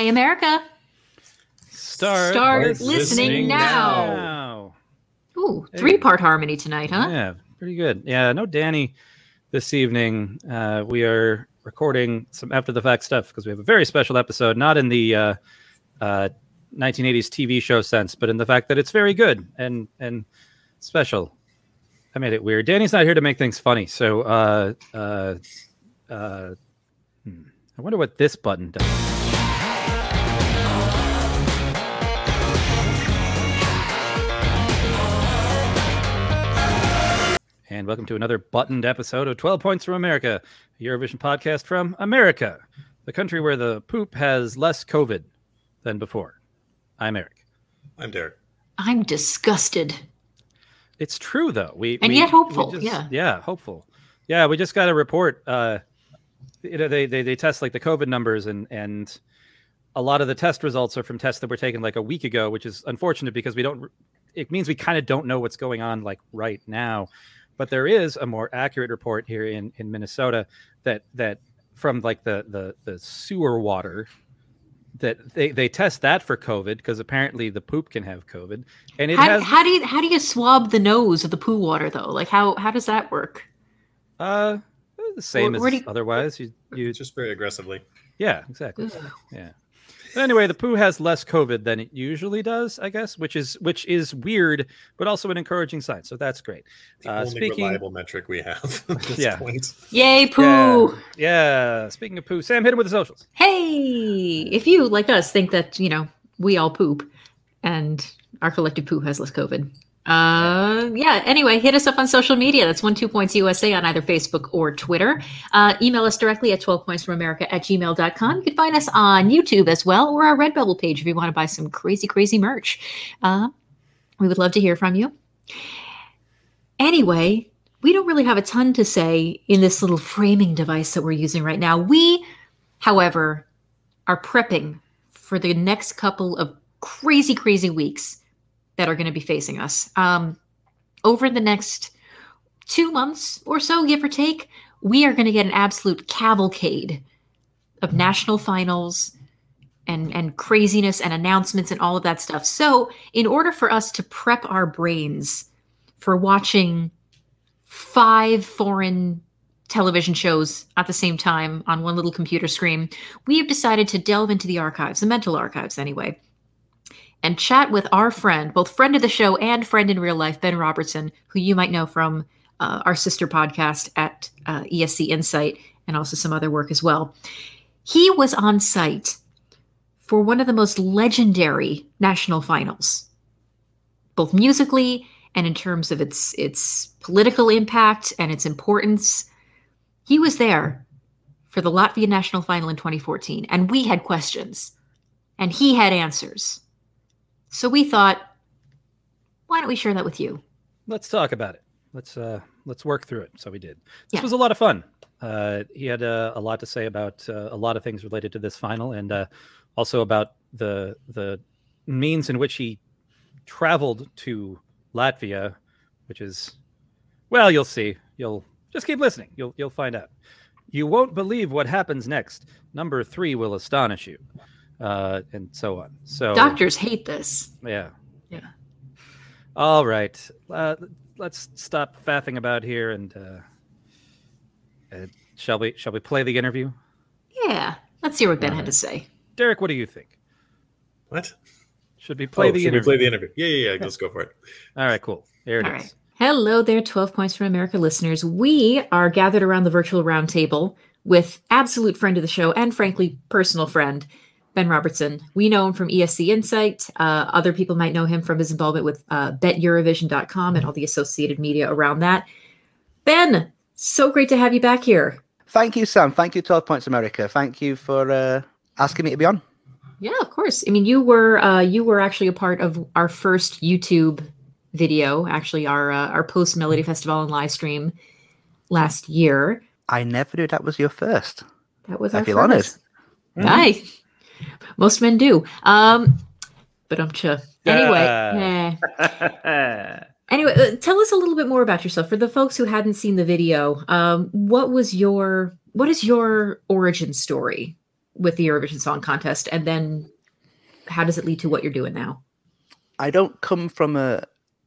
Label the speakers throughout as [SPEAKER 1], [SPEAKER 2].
[SPEAKER 1] Hey, America.
[SPEAKER 2] Start,
[SPEAKER 1] Start
[SPEAKER 2] listening,
[SPEAKER 1] listening
[SPEAKER 2] now.
[SPEAKER 1] now. Ooh, three part harmony tonight, huh?
[SPEAKER 2] Yeah, pretty good. Yeah, no Danny this evening. Uh, we are recording some after the fact stuff because we have a very special episode, not in the uh, uh, 1980s TV show sense, but in the fact that it's very good and and special. I made it weird. Danny's not here to make things funny, so uh, uh, uh, hmm. I wonder what this button does. And welcome to another buttoned episode of 12 Points from America, a Eurovision podcast from America, the country where the poop has less COVID than before. I'm Eric.
[SPEAKER 3] I'm Derek.
[SPEAKER 1] I'm disgusted.
[SPEAKER 2] It's true though. We
[SPEAKER 1] And
[SPEAKER 2] we-
[SPEAKER 1] yet hopeful,
[SPEAKER 2] just-
[SPEAKER 1] yeah.
[SPEAKER 2] yeah, hopeful. Yeah, we just got a report. Uh, you know, they, they they test like the COVID numbers, and and a lot of the test results are from tests that were taken like a week ago, which is unfortunate because we don't. It means we kind of don't know what's going on like right now. But there is a more accurate report here in in Minnesota that that from like the the the sewer water that they they test that for COVID because apparently the poop can have COVID, and it
[SPEAKER 1] How,
[SPEAKER 2] has
[SPEAKER 1] how do you how do you swab the nose of the poo water though? Like how how does that work?
[SPEAKER 2] Uh, the same
[SPEAKER 1] Where- where
[SPEAKER 2] as
[SPEAKER 1] you-
[SPEAKER 2] otherwise. You, you,
[SPEAKER 3] Just very aggressively.
[SPEAKER 2] yeah, exactly.
[SPEAKER 1] Ugh.
[SPEAKER 2] Yeah. But anyway, the poo has less COVID than it usually does, I guess, which is which is weird, but also an encouraging sign. So that's great.
[SPEAKER 3] The
[SPEAKER 2] Uh,
[SPEAKER 3] only
[SPEAKER 2] speaking-
[SPEAKER 3] reliable metric we have at this
[SPEAKER 2] Yeah.
[SPEAKER 3] point.
[SPEAKER 1] Yay, poo!
[SPEAKER 2] Yeah. Speaking of poo, Sam, hit him with the socials.
[SPEAKER 1] Hey, if you like us think that you know we all poop, and our collective poo has less COVID. Uh, yeah. Anyway, hit us up on social media. That's one two points USA on either Facebook or Twitter. Uh, email us directly at 12 points from America at gmail.com. You can find us on YouTube as well or our Redbubble page if you want to buy some crazy, crazy merch. Uh, we would love to hear from you. Anyway, we don't really have a ton to say in this little framing device that we're using right now. We, however, are prepping for the next couple of crazy, crazy weeks that are going to be facing us. Um, over the next two months or so, give or take, we are going to get an absolute cavalcade of national finals and and craziness and announcements and all of that stuff. So, in order for us to prep our brains for watching five foreign television shows at the same time on one little computer screen, we have decided to delve into the archives, the mental archives anyway, and chat with our friend, both friend of the show and friend in real life, Ben Robertson, who you might know from uh, our sister podcast at uh, ESC Insight and also some other work as well. He was on site for one of the most legendary national finals, both musically and in terms of its its political impact and its importance. He was there for the Latvia national final in 2014, and we had questions, and he had answers. So we thought, why don't we share that with you?
[SPEAKER 2] Let's talk about it. Let's uh let's work through it. So we did. This
[SPEAKER 1] Yeah.
[SPEAKER 2] was a lot of fun. Uh, he had uh, a lot to say about uh, a lot of things related to this final, and uh, also about the the means in which he traveled to Latvia, which is well, you'll see. You'll just keep listening. You'll you'll find out. You won't believe what happens next. Number three will astonish you, uh, and so on. So
[SPEAKER 1] Doctors hate this.
[SPEAKER 2] yeah.
[SPEAKER 1] Yeah.
[SPEAKER 2] All right. Uh, let's stop faffing about here and uh, uh, shall we shall we play the interview?
[SPEAKER 1] Yeah, let's hear what Ben had to say.
[SPEAKER 2] Derek, what do you think?
[SPEAKER 3] What?
[SPEAKER 2] Should we play
[SPEAKER 3] oh,
[SPEAKER 2] the
[SPEAKER 3] should
[SPEAKER 2] interview?
[SPEAKER 3] we play the interview? Yeah, yeah, yeah. Let's go for it.
[SPEAKER 2] All right, cool. There it is.
[SPEAKER 1] All right. Hello there, 12 Points from America listeners. We are gathered around the virtual roundtable with absolute friend of the show and, frankly, personal friend, Ben Robertson. We know him from ESC Insight. Uh, other people might know him from his involvement with uh, BetEurovision.com and all the associated media around that. Ben, so great to have you back here.
[SPEAKER 4] Thank you, Sam. Thank you, 12 Points America. Thank you for uh, asking me to be on.
[SPEAKER 1] Yeah, of course. I mean, you were uh, you were actually a part of our first YouTube video, actually our uh, our post Melody Festival and live stream last year.
[SPEAKER 4] I never knew that was your first.
[SPEAKER 1] That was
[SPEAKER 4] I feel
[SPEAKER 1] first. Aye. Most men do. Um, but I'm sure. Anyway, anyway, uh, tell us a little bit more about yourself for the folks who hadn't seen the video. Um, what was your what is your origin story with the Eurovision Song Contest, and then how does it lead to what you're doing now?
[SPEAKER 4] I don't come from a,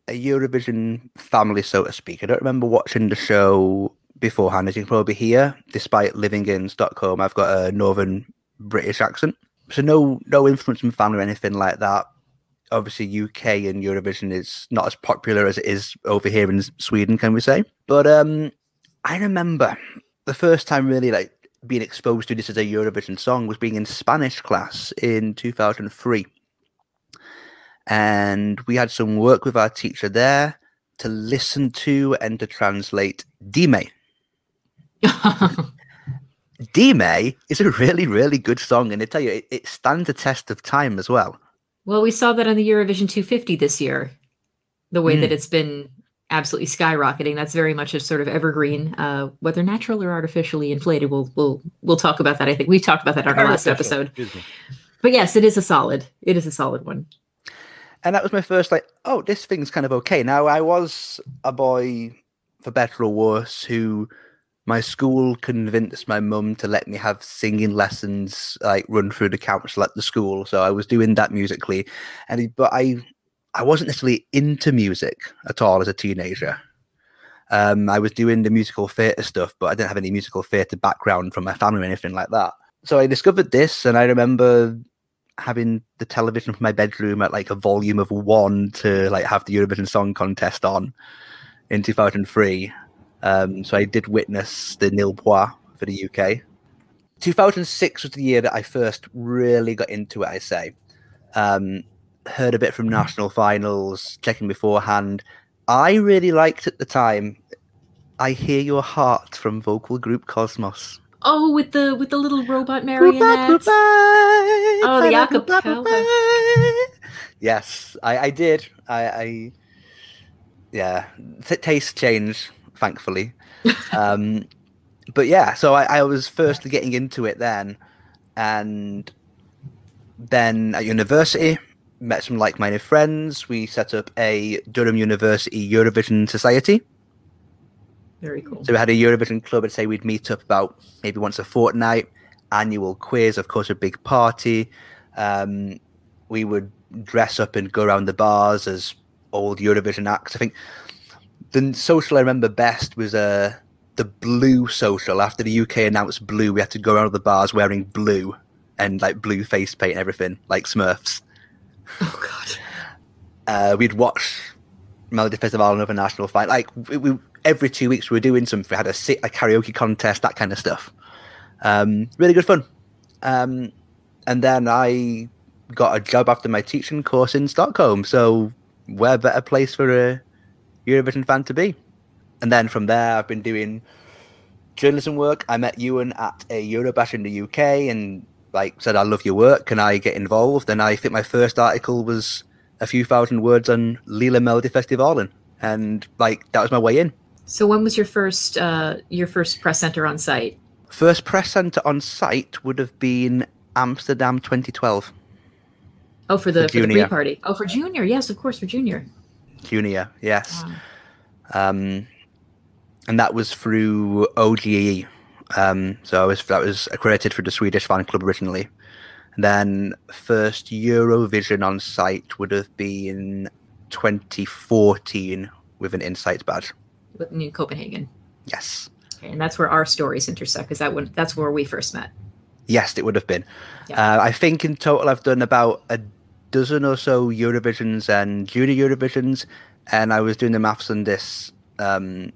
[SPEAKER 4] a Eurovision family, so to speak. I don't remember watching the show beforehand, as you can probably hear, despite living in Stockholm. I've got a northern British accent. So no no influence from family or anything like that. Obviously, UK and Eurovision is not as popular as it is over here in Sweden, can we say? But um, I remember the first time really like being exposed to this as a Eurovision song was being in Spanish class in 2003. And we had some work with our teacher there to listen to and to translate Dime. Dime is a really, really good song. And I tell you, it, it stands the test of time as well.
[SPEAKER 1] Well, we saw that on the Eurovision 250 this year, the way
[SPEAKER 4] Mm.
[SPEAKER 1] that it's been absolutely skyrocketing. That's very much a sort of evergreen, uh, whether natural or artificially inflated. We'll we'll we'll talk about that. I think we've talked about that on our last episode. But yes, it is a solid. It is a solid one.
[SPEAKER 4] And that was my first, like, oh, this thing's kind of okay. Now, I was a boy, for better or worse, who my school convinced my mum to let me have singing lessons, like run through the council at the school. So I was doing that musically, and but I, I wasn't necessarily into music at all as a teenager. Um, I was doing the musical theatre stuff, but I didn't have any musical theatre background from my family or anything like that. So I discovered this, and I remember having the television from my bedroom at like a volume of one to like have the Eurovision Song Contest on in 2003. Um, so I did witness the nul points for the UK. 2006 was the year that I first really got into it, I say. Um, heard a bit from national finals, checking beforehand. I really liked at the time I Hear Your Heart from vocal group Cosmos.
[SPEAKER 1] Oh, with the with the little robot marionettes.
[SPEAKER 4] goodbye,
[SPEAKER 1] Oh, the acapella.
[SPEAKER 4] Yes, I, I did. I, I yeah, t- taste change, thankfully. um, but yeah, so I, I was first getting into it then, and then at university met some like-minded friends. We set up a Durham University Eurovision Society.
[SPEAKER 1] Very cool.
[SPEAKER 4] So we had a Eurovision club. I'd say we'd meet up about maybe once a fortnight. Annual quiz, of course, a big party. Um, we would dress up and go around the bars as old Eurovision acts. I think the social I remember best was uh, the blue social. After the UK announced blue, we had to go around the bars wearing blue and like blue face paint and everything, like Smurfs.
[SPEAKER 1] Oh god.
[SPEAKER 4] Uh, we'd watch Melody Festival and other national fight. Like we, we every two weeks we were doing something. We had a, sit, a karaoke contest, that kind of stuff. Um, really good fun. Um, and then I got a job after my teaching course in Stockholm. So where better place for a Eurovision fan to be? And then from there, I've been doing journalism work. I met Ewan at a Eurobash in the UK and like said, I love your work. Can I get involved? And I think my first article was a few thousand words on Lilla Melodifestivalen. And like that was my way in.
[SPEAKER 1] So when was your first uh your first press center on site?
[SPEAKER 4] First press centre on site would have been Amsterdam 2012.
[SPEAKER 1] Oh, for the
[SPEAKER 4] For
[SPEAKER 1] for, the pre-party. Oh, for junior. Yes, of course, for junior.
[SPEAKER 4] Junior, yes.
[SPEAKER 1] Wow.
[SPEAKER 4] Um, and that was through OGAE. Um, so I was that was accredited for the Swedish fan club originally. And then first Eurovision on site would have been 2014 with an Insight badge.
[SPEAKER 1] With New Copenhagen.
[SPEAKER 4] Yes,
[SPEAKER 1] Okay, and that's where our stories intersect, because that that's where we first met.
[SPEAKER 4] yes, it would have been.
[SPEAKER 1] Yeah.
[SPEAKER 4] Uh, I think in total I've done about a dozen or so Eurovisions and junior Eurovisions, and I was doing the maths on this um,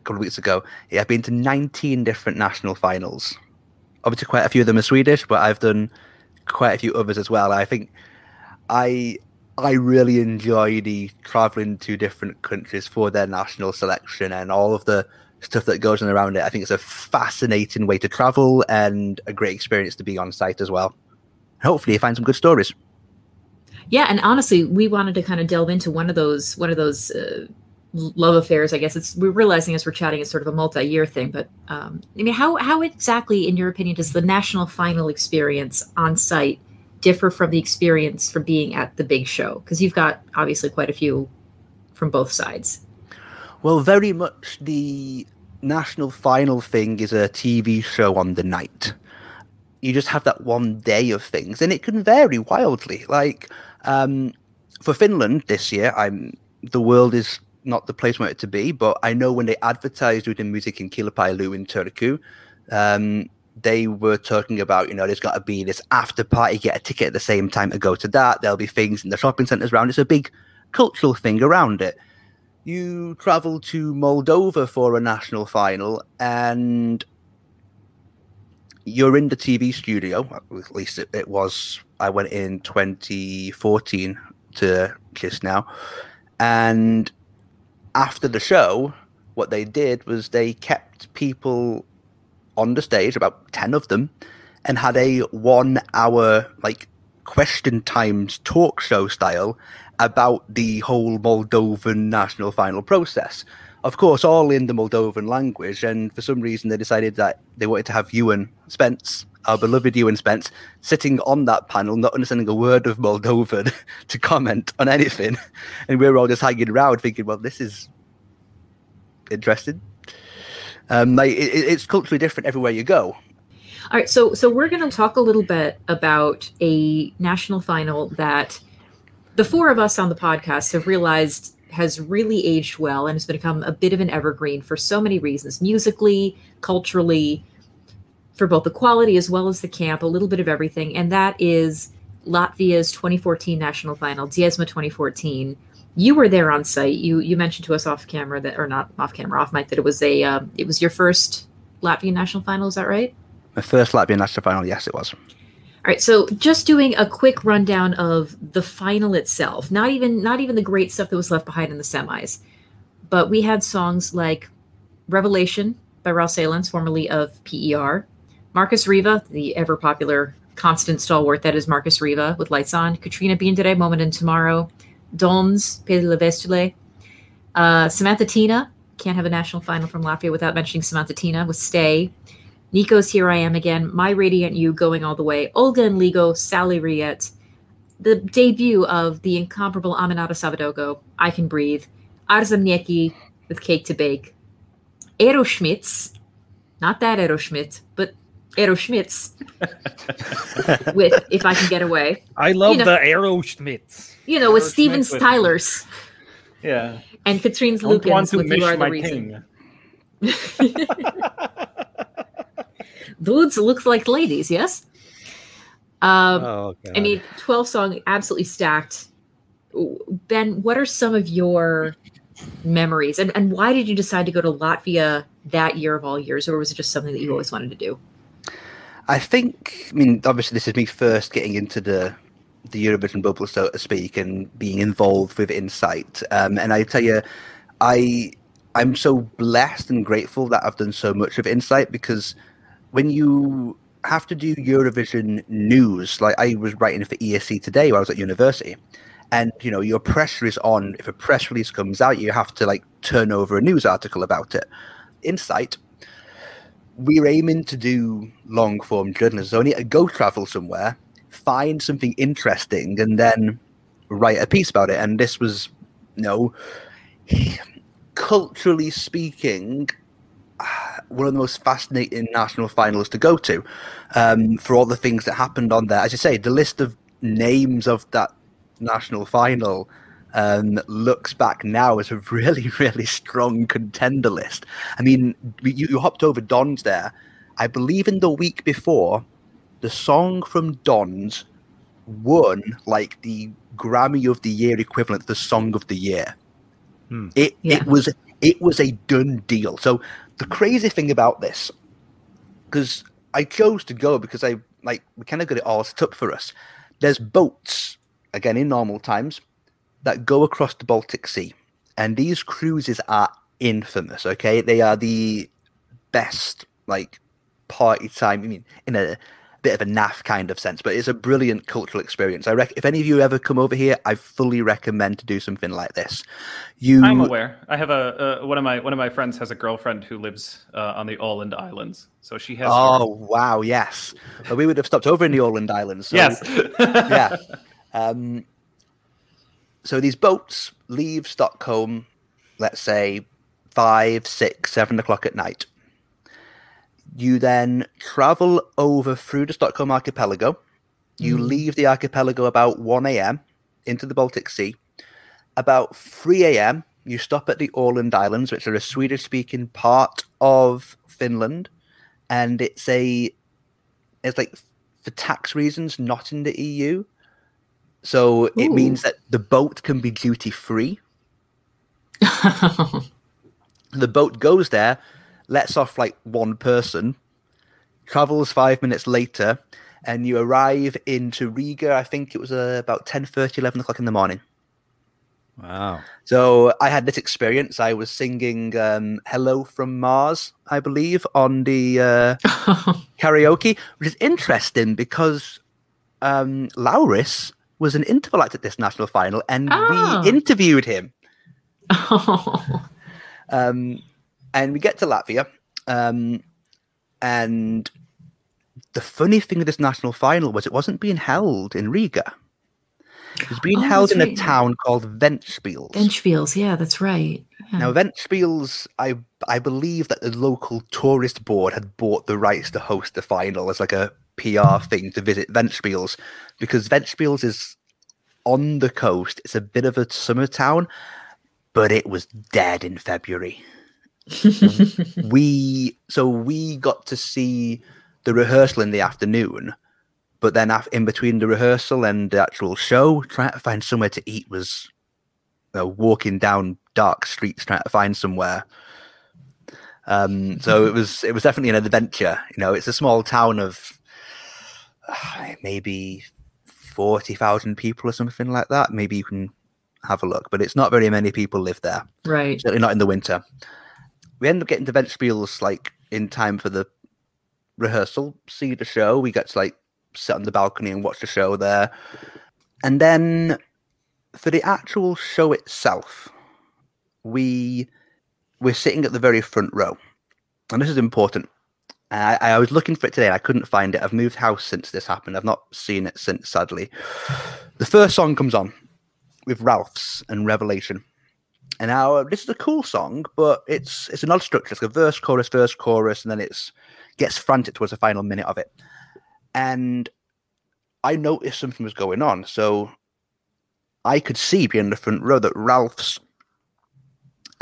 [SPEAKER 4] a couple of weeks ago. Yeah, I've been to 19 different national finals. Obviously, quite a few of them are Swedish, but I've done quite a few others as well. I think I I really enjoy the traveling to different countries for their national selection and all of the stuff that goes on around it. I think it's a fascinating way to travel and a great experience to be on site as well. Hopefully, you find some good stories.
[SPEAKER 1] Yeah, and honestly, we wanted to kind of delve into one of those one of those uh, love affairs. I guess it's we're realizing as we're chatting, it's sort of a multi-year thing. But um, I mean, how how exactly, in your opinion, does the national final experience on site differ from the experience from being at the big show? Because you've got obviously quite a few from both sides.
[SPEAKER 4] Well, very much the national final thing is a TV show on the night. you just have that one day of things, and it can vary wildly. Like um, for Finland this year, I'm the world is not the place want it to be, but I know when they advertised Uuden Musiikin Kilpailu in Turku, um, they were talking about, you know, there's got to be this after party, get a ticket at the same time to go to that. There'll be things in the shopping centres around. It's a big cultural thing around it. You travel to Moldova for a national final, and you're in the TV studio. At least it, it was. I went in 2014 to Chișinău, and after the show, what they did was they kept people on the stage, about 10 of them, and had a one hour, like, question times talk show style about the whole Moldovan national final process. Of course, all in the Moldovan language, and for some reason they decided that they wanted to have Ewan Spence, our beloved Ewan Spence, sitting on that panel, not understanding a word of Moldovan, to comment on anything. And we were all just hanging around thinking, well, this is interesting. Um, like it, it's culturally different everywhere you go.
[SPEAKER 1] All right, so so we're going to talk a little bit about a national final that the four of us on the podcast have realized has really aged well and has become a bit of an evergreen for so many reasons musically, culturally, for both the quality as well as the camp, a little bit of everything. And that is Latvia's 2014 national final, Dziesma 2014. You were there on site. You you mentioned to us off camera that, or not off camera, off mic, that it was a uh, it was your first Latvian national final. Is that right?
[SPEAKER 4] My first Latvian national final. Yes, it was.
[SPEAKER 1] All right, so just doing a quick rundown of the final itself. Not even not even the great stuff that was left behind in the semis, but we had songs like "Revelation" by Ralfs Eilands, formerly of PER, Markus Riva, the ever popular constant stalwart that is Markus Riva with Lights On, Katrina Bindere, Moment in Tomorrow, Dons, Pele Vestule, uh, Samanta Tīna, can't have a national final from Latvia without mentioning Samanta Tīna with Stay. Nico's Here I Am Again, My Radiant You going all the way, Olga and Ligo, Sally Riet, the debut of the incomparable Aminata Savadogo, I Can Breathe, Aarzemnieki with Cake to Bake, Aeroschmitz, not that Aeroschmidt, but Aeroschmitz with If I Can Get Away.
[SPEAKER 2] I love
[SPEAKER 1] You know-
[SPEAKER 2] the Aeroschmitz.
[SPEAKER 1] You know, with Steven
[SPEAKER 5] with-
[SPEAKER 1] Stylers
[SPEAKER 5] Yeah.
[SPEAKER 1] and Katrine's
[SPEAKER 5] Don't want
[SPEAKER 1] Lukens
[SPEAKER 5] to
[SPEAKER 1] with You Are the Reason.
[SPEAKER 5] thing.
[SPEAKER 1] Dudes look like ladies, yes? Um,
[SPEAKER 2] Oh, God.
[SPEAKER 1] I mean, 12 song, absolutely stacked. Ben, what are some of your memories? And, and why did you decide to go to Latvia that year of all years? Or was it just something that you always wanted to do?
[SPEAKER 4] I think. I mean, obviously, this is me first getting into the the Eurovision bubble, so to speak, and being involved with Insight. Um, and I tell you, I I'm so blessed and grateful that I've done so much of Insight because when you have to do Eurovision news, like I was writing for ESC today while I was at university, and you know your pressure is on. If a press release comes out, you have to like turn over a news article about it. Insight we're aiming to do long form journalism. So I need to go travel somewhere, find something interesting, and then write a piece about it. And this was, you know, culturally speaking, one of the most fascinating national finals to go to um, for all the things that happened on there. As you say, the list of names of that national final um, looks back now as a really, really strong contender list. I mean, you, you hopped over Dons there. I believe in the week before, the song from Dons won like the Grammy of the Year equivalent, the Song of the Year.
[SPEAKER 2] Hmm.
[SPEAKER 4] It
[SPEAKER 1] Yeah.
[SPEAKER 4] it was it was a done deal. So the crazy thing about this, because I chose to go because I like we kind of got it all set up for us. There's boats again in normal times that go across the Baltic Sea, and these cruises are infamous. Okay, they are the best like party time. I mean, in a bit of a naff kind of sense, but it's a brilliant cultural experience. I reckon if any of you ever come over here, I fully recommend to do something like this. You,
[SPEAKER 5] I'm aware. I have a uh, one of my one of my friends has a girlfriend who lives uh, on the Åland Islands, so she has. her-
[SPEAKER 4] Oh wow, yes. Well, we would have stopped over in the Åland Islands. So,
[SPEAKER 5] yes.
[SPEAKER 4] yeah. Um, so these boats leave Stockholm, let's say five, six, seven o'clock at night. You then travel over through the Stockholm archipelago. You
[SPEAKER 1] Mm.
[SPEAKER 4] leave the archipelago about 1 a.m. into the Baltic Sea. About 3 a.m., you stop at the Åland Islands, which are a Swedish speaking part of Finland. And it's a, it's like for tax reasons, not in the EU. So it means that the boat can be duty free. The boat goes there, lets off like one person, travels five minutes later, and you arrive into Riga. I think it was uh, about 10 11 o'clock in the morning.
[SPEAKER 2] Wow.
[SPEAKER 4] So I had this experience. I was singing um, Hello from Mars, I believe, on the uh, karaoke, which is interesting because um, Lauris was an interval act at this national final, and
[SPEAKER 1] Ah.
[SPEAKER 4] we interviewed him. Um, and we get to Latvia, um, and the funny thing of this national final was it wasn't being held in Riga. It was being
[SPEAKER 1] Oh,
[SPEAKER 4] held in a town called Ventspils.
[SPEAKER 1] Benchfields, yeah, that's right. Yeah.
[SPEAKER 4] Now, Ventspils, I I believe that the local tourist board had bought the rights to host the final as like a PR thing to visit Ventspils, because Ventspils is on the coast. It's a bit of a summer town, but it was dead in February. We so we got to see the rehearsal in the afternoon, but then af- in between the rehearsal and the actual show, trying to find somewhere to eat was you know, walking down dark streets trying to find somewhere. Um, so it was it was definitely an adventure. You know, it's a small town of uh, maybe forty thousand people or something like that. Maybe you can have a look, but it's not very many people live there.
[SPEAKER 1] right.
[SPEAKER 4] Certainly not in the winter. We end up getting to Ventspils like in time for the rehearsal, see the show. We get to like sit on the balcony and watch the show there. And then for the actual show itself, we we're sitting at the very front row. And this is important. I, I was looking for it today and I couldn't find it. I've moved house since this happened. I've not seen it since, sadly. The first song comes on with Ralfs and Revelation. And now this is a cool song, but it's it's an odd structure. It's a verse, chorus, verse, chorus, and then it's gets frantic towards the final minute of it. And I noticed something was going on, so I could see behind the front row that Ralfs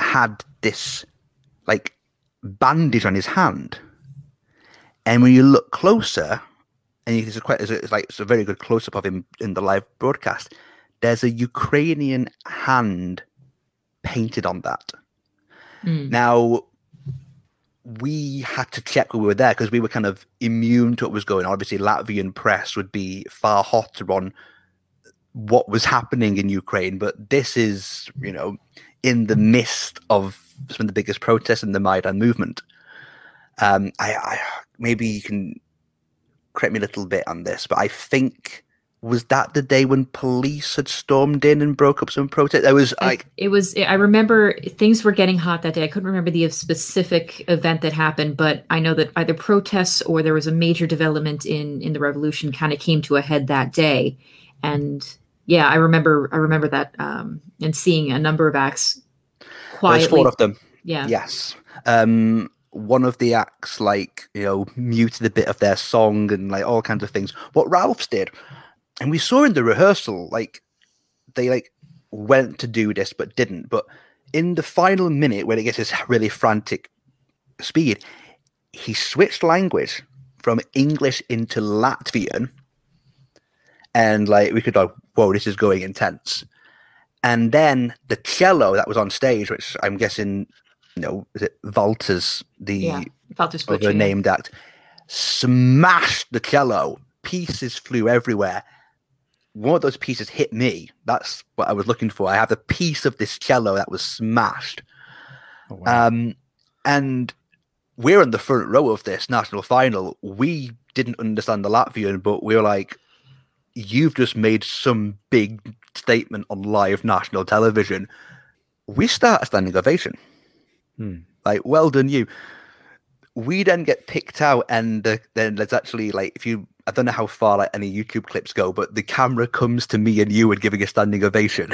[SPEAKER 4] had this like bandage on his hand. And when you look closer, and you, it's, quite, it's like it's a very good close up of him in the live broadcast. There's a Ukrainian hand painted on that.
[SPEAKER 1] Mm.
[SPEAKER 4] Now, we had to check when we were there because we were kind of immune to what was going on. Obviously, Latvian press would be far hotter on what was happening in Ukraine, but this is, you know, in the midst of some of the biggest protests in the Maidan movement. Um, I, I maybe you can correct me a little bit on this, but I think was that the day when police had stormed in and broke up some protest? There was
[SPEAKER 1] I-
[SPEAKER 4] like
[SPEAKER 1] it was i remember things were getting hot that day i couldn't remember the specific event that happened but i know that either protests or there was a major development in in the revolution kind of came to a head that day and yeah i remember i remember that um and seeing a number of acts
[SPEAKER 4] there's
[SPEAKER 1] quietly
[SPEAKER 4] four of them.
[SPEAKER 1] yeah
[SPEAKER 4] Yes. Um, one of the acts, like, you know, muted a bit of their song and like all kinds of things. What Ralfs did, and we saw in the rehearsal, like, they like went to do this but didn't. But in the final minute, when it gets this really frantic speed, he switched language from English into Latvian. And like, we could like, whoa, this is going intense. And then the cello that was on stage, which I'm guessing, you know, is it Walters, the
[SPEAKER 1] yeah Walter Spitzer,
[SPEAKER 4] other
[SPEAKER 1] yeah.
[SPEAKER 4] named act, smashed the cello. Pieces flew everywhere. One of those pieces hit me. That's what I was looking for. I have a piece of this cello that was smashed.
[SPEAKER 2] Oh, wow.
[SPEAKER 4] Um, and we're in the front row of this national final. We didn't understand the Latvian, but we were like, you've just made some big statement on live national television. We start a standing ovation.
[SPEAKER 2] Hmm.
[SPEAKER 4] Like, well done, you. We then get picked out, and uh, then there's actually like, if you, I don't know how far like any YouTube clips go, but the camera comes to me and you and giving a standing ovation.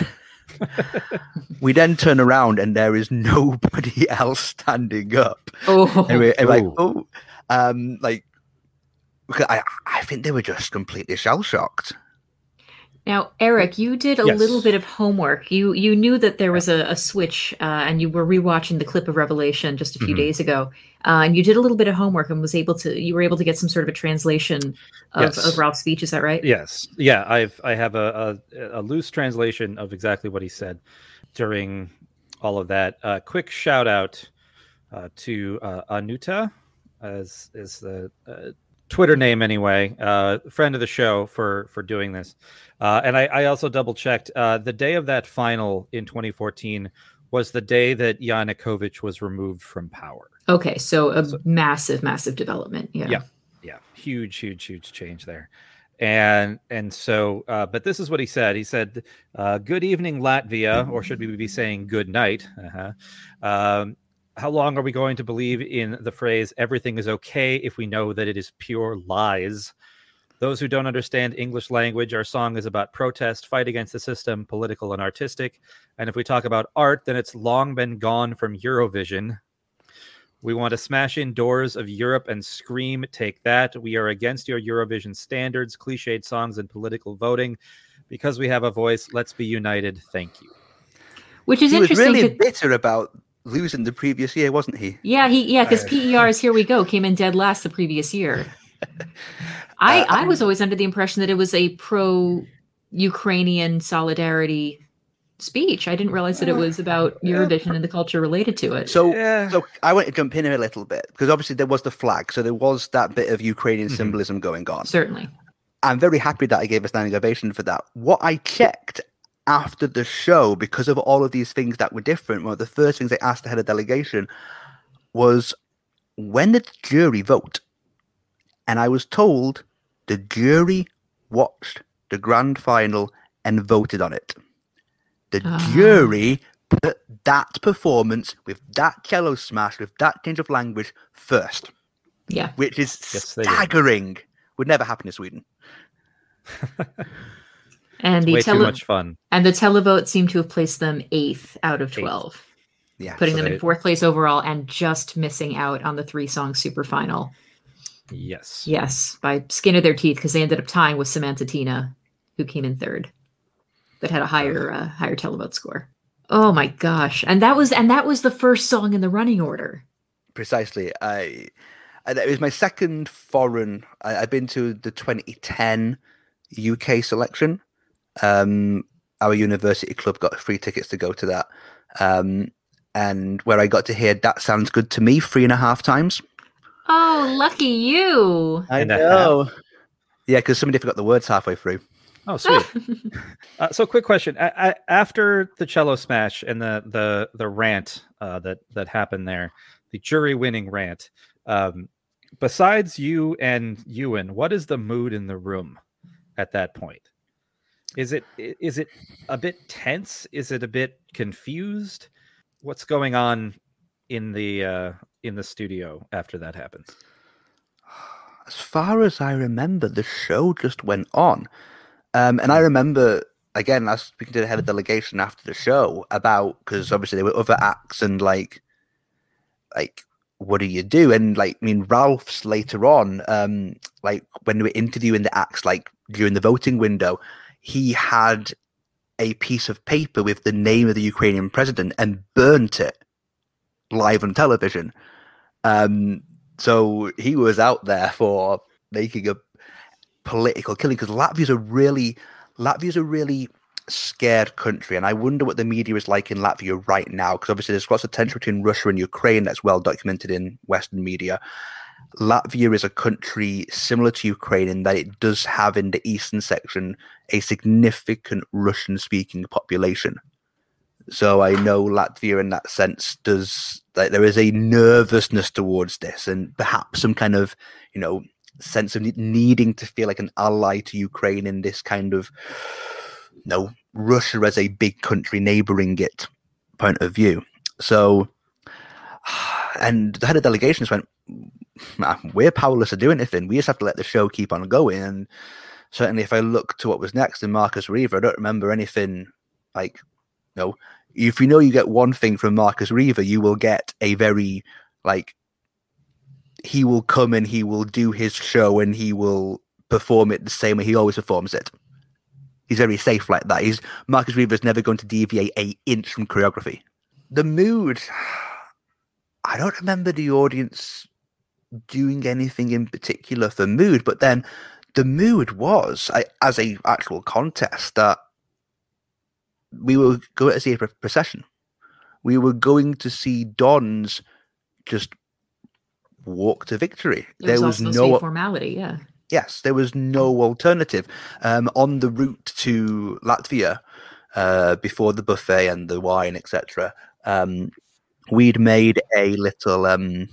[SPEAKER 4] we then turn around and there is nobody else standing up.
[SPEAKER 1] oh
[SPEAKER 4] And we're, and like, oh, Um, like, I, I think they were just completely shell shocked.
[SPEAKER 1] Now, Eric, you did a
[SPEAKER 2] Yes.
[SPEAKER 1] little bit of homework. You you knew that there was a, a switch, uh, and you were rewatching the clip of Revelation just a few
[SPEAKER 2] Mhm.
[SPEAKER 1] days ago, uh, and you did a little bit of homework and was able to. You were able to get some sort of a translation of,
[SPEAKER 2] Yes.
[SPEAKER 1] of Ralfs' speech. Is that right?
[SPEAKER 2] Yes, yeah, I've I have a, a a loose translation of exactly what he said during all of that. Uh, quick shout out uh, to uh, Anuta, as is the uh, Twitter name anyway, uh, friend of the show for for doing this. Uh, and I, I also double checked. Uh, the day of that final in 2014 was the day that Yanukovych was removed from power.
[SPEAKER 1] Okay, so a
[SPEAKER 2] So-
[SPEAKER 1] massive, massive development. Yeah.
[SPEAKER 2] Yeah. yeah huge huge huge change there and and so uh, but this is what he said he said uh, good evening latvia or should we be saying good night uh-huh. um, how long are we going to believe in the phrase everything is okay if we know that it is pure lies those who don't understand english language our song is about protest fight against the system political and artistic and if we talk about art then it's long been gone from eurovision we want to smash in doors of Europe and scream, take that. We are against your Eurovision standards, cliched songs, and political voting. Because we have a voice, let's be united. Thank you.
[SPEAKER 1] Which is
[SPEAKER 4] He was
[SPEAKER 1] interesting.
[SPEAKER 4] really
[SPEAKER 1] 'cause-
[SPEAKER 4] bitter about losing the previous year, wasn't he?
[SPEAKER 1] yeah, he yeah, because
[SPEAKER 3] Uh,
[SPEAKER 1] PER's "Here We Go" came in dead last the previous year. I
[SPEAKER 4] Uh,
[SPEAKER 1] I was always under the impression that it was a pro Ukrainian solidarity speech. I didn't realize that it was about Eurovision and the culture related to it.
[SPEAKER 4] So,
[SPEAKER 2] Yeah.
[SPEAKER 4] so I want to jump in here a little bit because obviously there was the flag, so there was that bit of Ukrainian
[SPEAKER 2] Mhm.
[SPEAKER 4] symbolism going on.
[SPEAKER 1] Certainly.
[SPEAKER 4] I'm very happy that I gave a standing ovation for that. What I checked after the show, because of all of these things that were different, one of the first things they asked the head of delegation was, when did the jury vote? And I was told the jury watched the grand final and voted on it. The
[SPEAKER 1] Ah.
[SPEAKER 4] jury put that performance with that cello smash, with that change of language first,
[SPEAKER 1] Yeah.
[SPEAKER 4] which is
[SPEAKER 2] Yes, they did.
[SPEAKER 4] staggering. Would never happen in Sweden.
[SPEAKER 1] And the
[SPEAKER 2] Way too much fun.
[SPEAKER 1] and the televote seemed to have placed them eighth out of
[SPEAKER 2] Eighth.
[SPEAKER 1] twelve,
[SPEAKER 4] Yeah.
[SPEAKER 1] putting
[SPEAKER 2] so
[SPEAKER 1] them in fourth place overall and just missing out on the three song super final.
[SPEAKER 2] Yes.
[SPEAKER 1] Yes, by skin of their teeth because they ended up tying with Samanta Tīna, who came in third, that had a higher uh, higher televote score. Oh my gosh! And that was and that was the first song in the running order.
[SPEAKER 4] precisely. I, I it was my second foreign. I, I've been to the 2010 UK selection. Um, our university club got free tickets to go to that, um, and where I got to hear "That Sounds Good to Me" three and a half times.
[SPEAKER 1] Oh, lucky you!
[SPEAKER 4] I know. Yeah, because somebody forgot the words halfway through.
[SPEAKER 2] Oh, sweet. uh, so, quick question: a- a- after the cello smash and the the the rant uh, that that happened there, the jury winning rant. Um, besides you and Ewan, what is the mood in the room at that point? Is it is it a bit tense? Is it a bit confused? What's going on in the uh, in the studio after that happens?
[SPEAKER 4] As far as I remember, the show just went on. Um, and I remember, again, I was speaking to the head of delegation after the show about, because obviously there were other acts and like, like, what do you do? And like, I mean, Ralfs later on, um, like when we were interviewing the acts, like during the voting window, he had a piece of paper with the name of the Ukrainian president and burnt it live on television. Um, so he was out there for making a political killing because Latvia's a really Latvia's a really scared country, and I wonder what the media is like in Latvia right now. Because obviously, there's lots of tension between Russia and Ukraine that's well documented in Western media. Latvia is a country similar to Ukraine in that it does have in the eastern section a significant Russian-speaking population. So I know Latvia in that sense does like there is a nervousness towards this and perhaps some kind of you know sense of needing to feel like an ally to Ukraine in this kind of you know Russia as a big country neighboring it point of view. So and the head of delegation just went, "Nah, we're powerless to do anything. We just have to let the show keep on going. And certainly if I look to what was next in Markus Riva, I don't remember anything like you know, if you know you get one thing from Markus Riva, you will get a very like he will come and he will do his show and he will perform it the same way he always performs it. He's very safe like that. He's Markus Riva's never going to deviate a inch from choreography. The mood, I don't remember the audience doing anything in particular for mood, but then the mood was I, as a actual contest that we were going to see a procession. We were going to see Dons just walk to victory.
[SPEAKER 1] It
[SPEAKER 4] there was
[SPEAKER 1] also supposed to be
[SPEAKER 4] no
[SPEAKER 1] formality, yeah.
[SPEAKER 4] yes, there was no alternative. Um, on the route to Latvia, uh, before the buffet and the wine, etc., um, we'd made a little um,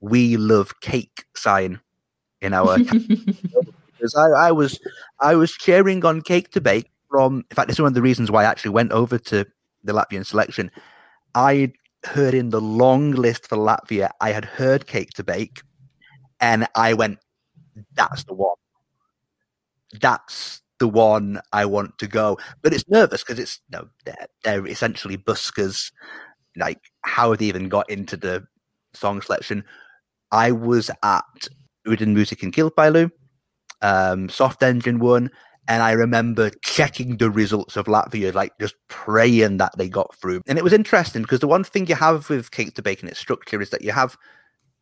[SPEAKER 4] "We love cake" sign in our because I, I was I was cheering on Cake to Bake from. In fact, this is one of the reasons why I actually went over to the Latvian selection. I heard in the long list for Latvia, I had heard Cake to Bake, and I went, "That's the one. That's the one I want to go." But it's nervous because it's you know they're, they're essentially buskers. Like, how they even got into the song selection? I was at Uuden Musiikin Kilpailu. Um, Soft Engine won, and I remember checking the results of Latvia, like just praying that they got through. And it was interesting because the one thing you have with Cake to Bake and its structure is that you have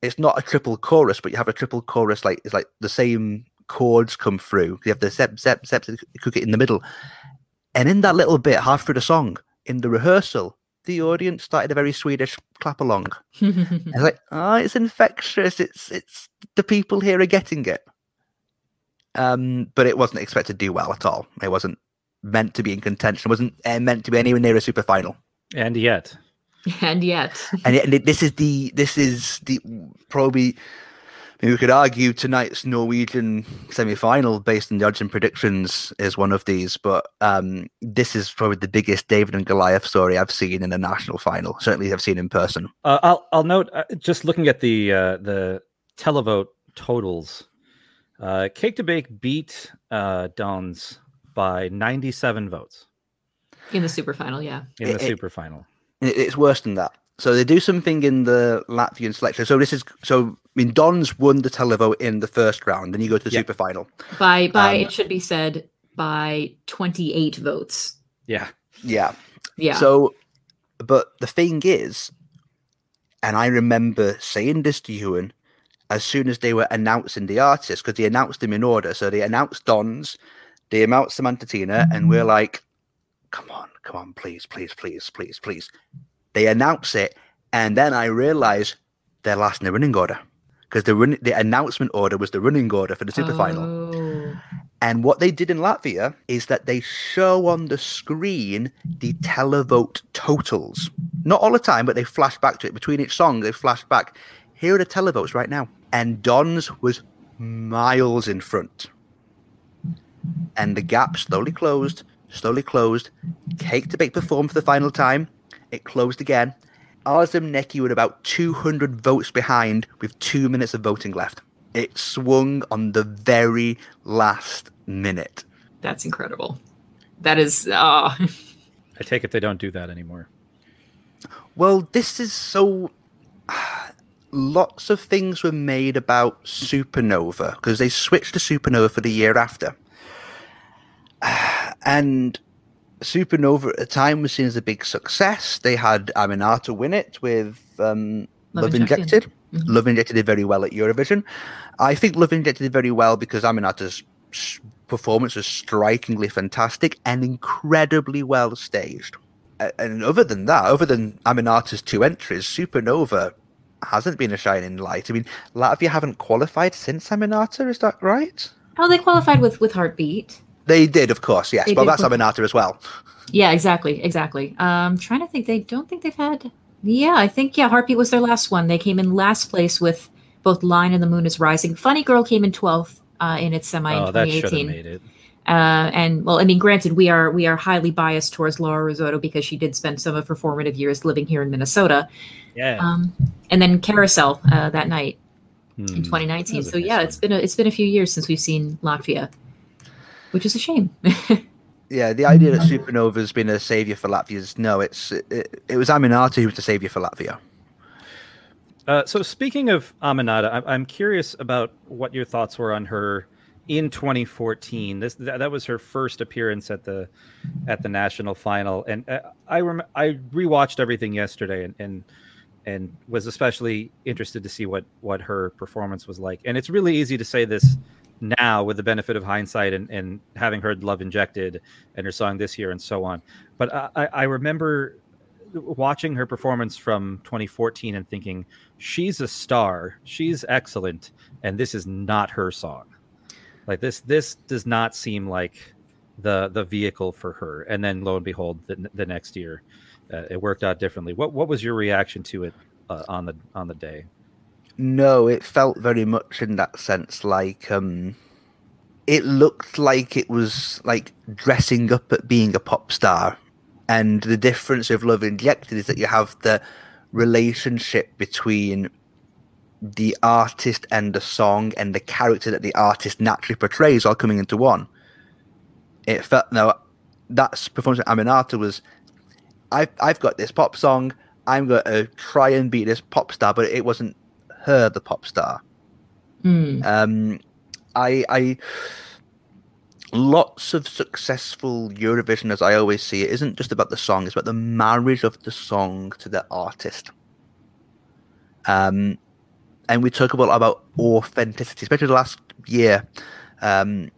[SPEAKER 4] it's not a triple chorus, but you have a triple chorus like it's like the same chords come through. You have the zep zep zep cook it in the middle, and in that little bit, half through the song, in the rehearsal, the audience started a very Swedish clap along. I was like, oh, it's infectious. It's it's the people here are getting it. Um, but it wasn't expected to do well at all. It wasn't meant to be in contention. It wasn't uh, meant to be anywhere near a super final.
[SPEAKER 2] And yet,
[SPEAKER 1] and yet,
[SPEAKER 4] And, yet- and this is the this is the probably. I mean, we could argue tonight's Norwegian semi-final, based on the odds and predictions, is one of these. But um, this is probably the biggest David and Goliath story I've seen in a national final. Certainly, I've seen in person.
[SPEAKER 2] uh, I'll I'll note uh, just looking at the uh, the televote totals. Uh, Cake to Bake beat uh, Dons by 97 votes
[SPEAKER 1] in the super final, yeah.
[SPEAKER 2] in the
[SPEAKER 4] It- it-
[SPEAKER 2] super final.
[SPEAKER 4] It- It's worse than that. So they do something in the Latvian selection. So this is so. I mean, Dons won the televote in the first round, and you go to the
[SPEAKER 2] Yeah.
[SPEAKER 4] super final.
[SPEAKER 1] By by
[SPEAKER 4] Um,
[SPEAKER 1] it should be said by 28 votes.
[SPEAKER 2] Yeah.
[SPEAKER 4] Yeah.
[SPEAKER 1] Yeah.
[SPEAKER 4] So, but the thing is, and I remember saying this to Ewan as soon as they were announcing the artists, because they announced them in order. So they announced Dons, they announced Samanta Tīna, and we're like, come on, come on, please, please, please, please, please. They announce it, and then I realize they're last in the running order. Because the run, the announcement order was the running order for the super final.
[SPEAKER 1] Oh.
[SPEAKER 4] And what they did in Latvia is that they show on the screen the televote totals. Not all the time, but they flash back to it. Between each song, they flash back. Here are the televotes right now. And Dons was miles in front. And the gap slowly closed, slowly closed. Cake to Bake performed for the final time. It closed again. Aarzemnieki were about 200 votes behind with two minutes of voting left. It swung on the very last minute.
[SPEAKER 1] That's incredible. That is ah
[SPEAKER 2] I take it they don't do that anymore.
[SPEAKER 4] Well, this is so. Lots of things were made about Supernova because they switched to Supernova for the year after. And Supernova at the time was seen as a big success. They had Aminata win it with um,
[SPEAKER 1] Love
[SPEAKER 4] Love,
[SPEAKER 1] Injected.
[SPEAKER 4] Injected.
[SPEAKER 1] Mhm.
[SPEAKER 4] Love Injected did very well at Eurovision. I think Love Injected did very well because Aminata's performance was strikingly fantastic and incredibly well staged. And other than that, other than Aminata's two entries, Supernova hasn't been a shining light. I mean, Latvia haven't qualified since Aminata, is that right?
[SPEAKER 1] oh they qualified with with heartbeat.
[SPEAKER 4] They did, of course, yes.
[SPEAKER 1] They
[SPEAKER 4] well, that's
[SPEAKER 1] qualify.
[SPEAKER 4] Aminata as well.
[SPEAKER 1] Yeah, exactly, exactly. Um trying to think they don't think they've had yeah, I think yeah, Heartbeat was their last one. They came in last place with both Line and the Moon is Rising. Funny Girl came in 12th uh, in its semi
[SPEAKER 2] oh,
[SPEAKER 1] in
[SPEAKER 2] that should have
[SPEAKER 1] 2018.
[SPEAKER 2] made it.
[SPEAKER 1] Uh, and well, I mean, granted, we are we are highly biased towards Laura Rizzotto because she did spend some of her formative years living here in Minnesota.
[SPEAKER 2] Yeah.
[SPEAKER 1] Um, and then Carousel uh, that night
[SPEAKER 2] Hmm.
[SPEAKER 1] in 2019.
[SPEAKER 2] That
[SPEAKER 1] So
[SPEAKER 2] nice
[SPEAKER 1] yeah,
[SPEAKER 2] one.
[SPEAKER 1] it's been a it's been a few years since we've seen Latvia, which is a shame.
[SPEAKER 4] Yeah, the idea that Supernova has been a savior for Latvia is no, it's it, it was Aminata who was the savior for Latvia.
[SPEAKER 2] Uh, so speaking of Aminata, I'm, I'm curious about what your thoughts were on her in 2014. This that, that was her first appearance at the at the national final, and uh, I rem- I rewatched everything yesterday, and and and was especially interested to see what what her performance was like. And it's really easy to say this now with the benefit of hindsight and, and having heard Love Injected and her song this year and so on. But I, I remember watching her performance from 2014 and thinking she's a star. She's excellent. And this is not her song. Like this this does not seem like the the vehicle for her. And then lo and behold the, the next year uh, it worked out differently. What what was your reaction to it uh, on the on the day
[SPEAKER 4] No, it felt very much in that sense like um it looked like it was like dressing up at being a pop star. And the difference of Love Injected is that you have the relationship between the artist and the song and the character that the artist naturally portrays all coming into one. It felt no that's performance at Aminata was I've I've got this pop song, I'm gonna try and be this pop star, but it wasn't her the pop star.
[SPEAKER 1] Hmm.
[SPEAKER 4] Um, I, I, lots of successful Eurovision, as I always see it, isn't just about the song; it's about the marriage of the song to the artist. Um, and we talk a lot about authenticity, especially the last year. Um,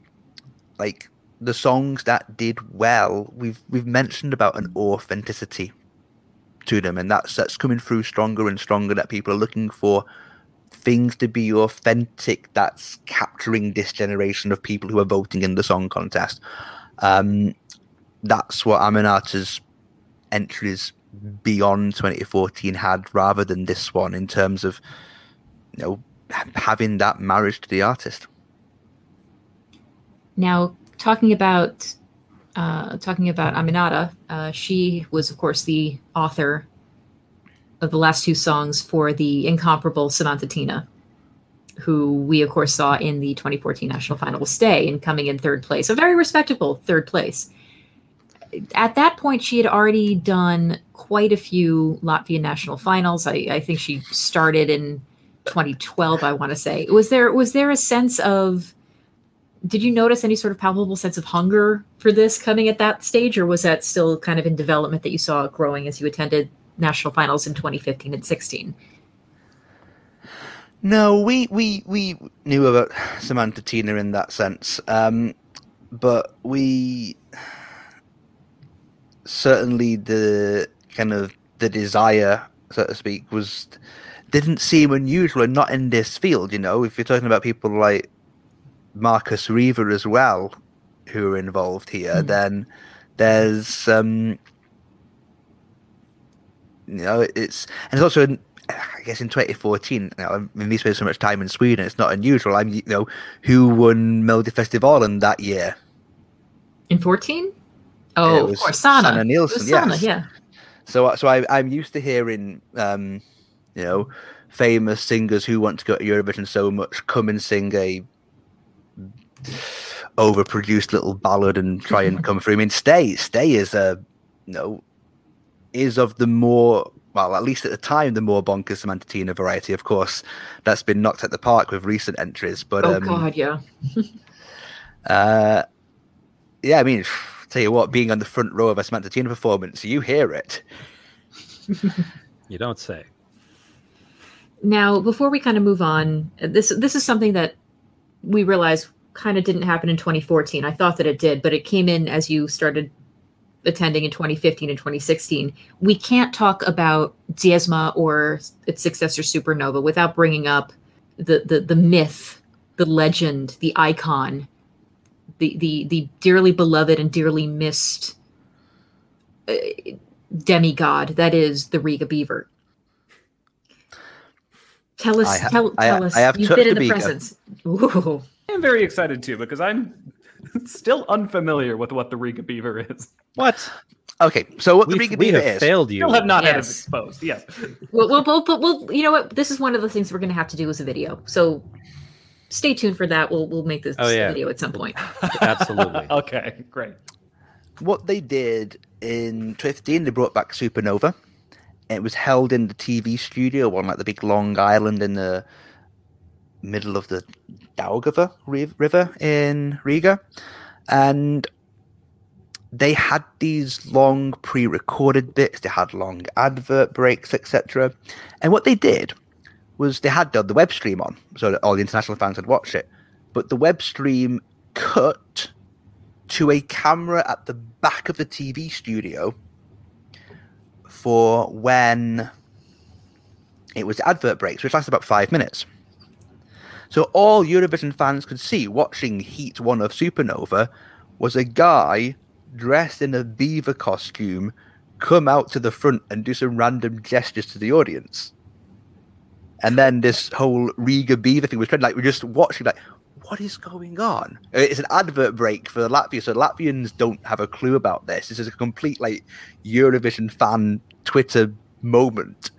[SPEAKER 4] like the songs that did well, we've we've mentioned about an authenticity to them, and that's that's coming through stronger and stronger. That people are looking for things to be authentic that's capturing this generation of people who are voting in the song contest. Um, that's what Aminata's entries beyond 2014 had rather than this one in terms of you know having that marriage to the artist.
[SPEAKER 1] Now, talking about uh, talking about Aminata, uh, she was, of course, the author of the last two songs for the incomparable Samanta Tīna, who we, of course, saw in the 2014 national final stay and coming in third place, a very respectable third place. At that point, she had already done quite a few Latvian national finals. I, I think she started in 2012. I want to say was there was there a sense of did you notice any sort of palpable sense of hunger for this coming at that stage, or was that still kind of in development that you saw growing as you attended national finals in 2015 and 16?
[SPEAKER 4] No, we we we knew about Samanta Tīna in that sense, um, but we certainly the kind of the desire, so to speak, was didn't seem unusual and not in this field. You know, if you're talking about people like Markus Riva as well, who are involved here,
[SPEAKER 1] Hmm.
[SPEAKER 4] then there's um, you know it's and it's also in, I guess in 2014. You know, I mean, we spent so much time in Sweden. It's not unusual. I'm you know who won Melodifestivalen that year.
[SPEAKER 1] In 14?
[SPEAKER 4] It
[SPEAKER 1] Oh, of
[SPEAKER 4] was
[SPEAKER 1] course, Sana.
[SPEAKER 4] Sanna Nielsen,
[SPEAKER 1] was
[SPEAKER 4] Sanna,
[SPEAKER 1] yeah.
[SPEAKER 4] So so I, I'm used to hearing um, you know famous singers who want to go to Eurovision so much come and sing a overproduced little ballad and try and come through. I mean, Stay Stay is a you know is of the more well, at least at the time, the more bonkers Samanta Tīna variety. Of course, that's been knocked at the park with recent entries. But
[SPEAKER 1] oh,
[SPEAKER 4] um,
[SPEAKER 1] God, yeah.
[SPEAKER 4] uh, yeah, I mean, tell you what, being on the front row of a Samanta Tīna performance, you hear it.
[SPEAKER 2] you don't say
[SPEAKER 1] Now, before we kind of move on, this this is something that we realized kind of didn't happen in 2014. I thought that it did, but it came in as you started attending in 2015 and 2016. We can't talk about Dziesma or its successor Supernova without bringing up the the the myth, the legend, the icon, the the the dearly beloved and dearly missed uh, demigod that is the Riga Beaver. Tell us,
[SPEAKER 4] ha-
[SPEAKER 1] tell,
[SPEAKER 4] I-
[SPEAKER 1] us.
[SPEAKER 4] I have
[SPEAKER 1] You've been in
[SPEAKER 4] the
[SPEAKER 1] the presence. Ooh.
[SPEAKER 5] I'm very excited too because I'm still unfamiliar with what the Riga Beaver is.
[SPEAKER 2] what
[SPEAKER 4] Okay, so what the
[SPEAKER 2] we,
[SPEAKER 4] Riga
[SPEAKER 2] we
[SPEAKER 4] Beaver
[SPEAKER 2] have
[SPEAKER 4] is?
[SPEAKER 2] failed you
[SPEAKER 5] Still have not had it
[SPEAKER 1] Yes.
[SPEAKER 5] exposed. Yes.
[SPEAKER 1] Well, well, well, but well, you know what? This is one of the things we're going to have to do as a video. So stay tuned for that. We'll we'll make this
[SPEAKER 2] Oh, yeah.
[SPEAKER 1] video at some point.
[SPEAKER 2] Absolutely.
[SPEAKER 5] okay, great.
[SPEAKER 4] What they did in 2015, they brought back Supernova, It was held in the TV studio on like the big long island in the middle of the Daugava River in Riga, and they had these long pre-recorded bits. They had long advert breaks, etc. And what they did was they had the, the web stream on, so that all the international fans had watched it. But the web stream cut to a camera at the back of the TV studio for when it was advert breaks, which lasted about five minutes. So all Eurovision fans could see watching Heat 1 of Supernova was a guy dressed in a beaver costume come out to the front and do some random gestures to the audience. And then this whole Riga beaver thing was trending. Like we're just watching, like, what is going on? Uh, it's an advert break for Latvia, so Latvians don't have a clue about this. This is a complete like Eurovision fan Twitter moment.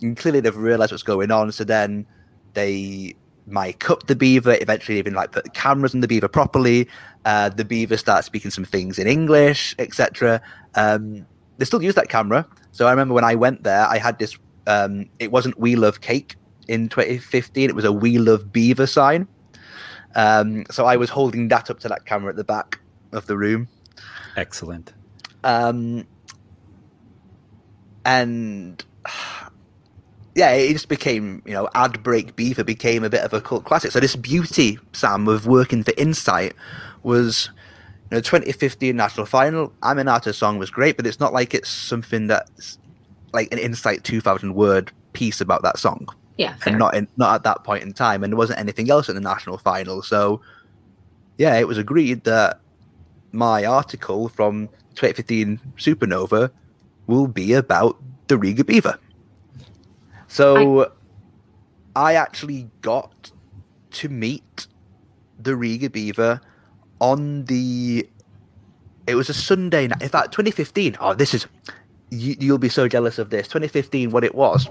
[SPEAKER 4] And clearly they've realized what's going on, so then they mic up the beaver, eventually even like put the cameras on the beaver properly. Uh, the beaver starts speaking some things in English, etc. Um, they still use that camera. So I remember when I went there, I had this. Um, it wasn't "We Love Cake" in 2015; it was a "We Love Beaver" sign. Um, so I was holding that up to that camera at the back of the room.
[SPEAKER 2] Excellent.
[SPEAKER 4] Um, and yeah, it just became, you know, ad break beaver became a bit of a cult classic. So this beauty, Sam, of working for Insight was, you know, 2015 national final. Aminata's song was great, but it's not like it's something that's like an Insight 2000 word piece about that song.
[SPEAKER 1] Yeah, fair.
[SPEAKER 4] and not in, not at that point in time, and there wasn't anything else in the national final. So, yeah, it was agreed that my article from 2015 Supernova will be about the Riga Beaver. So, I, actually got to meet the Riga Beaver on the. It was a Sunday night. In fact, 2015. Oh, this is. You, you'll be so jealous of this. 2015, what it was.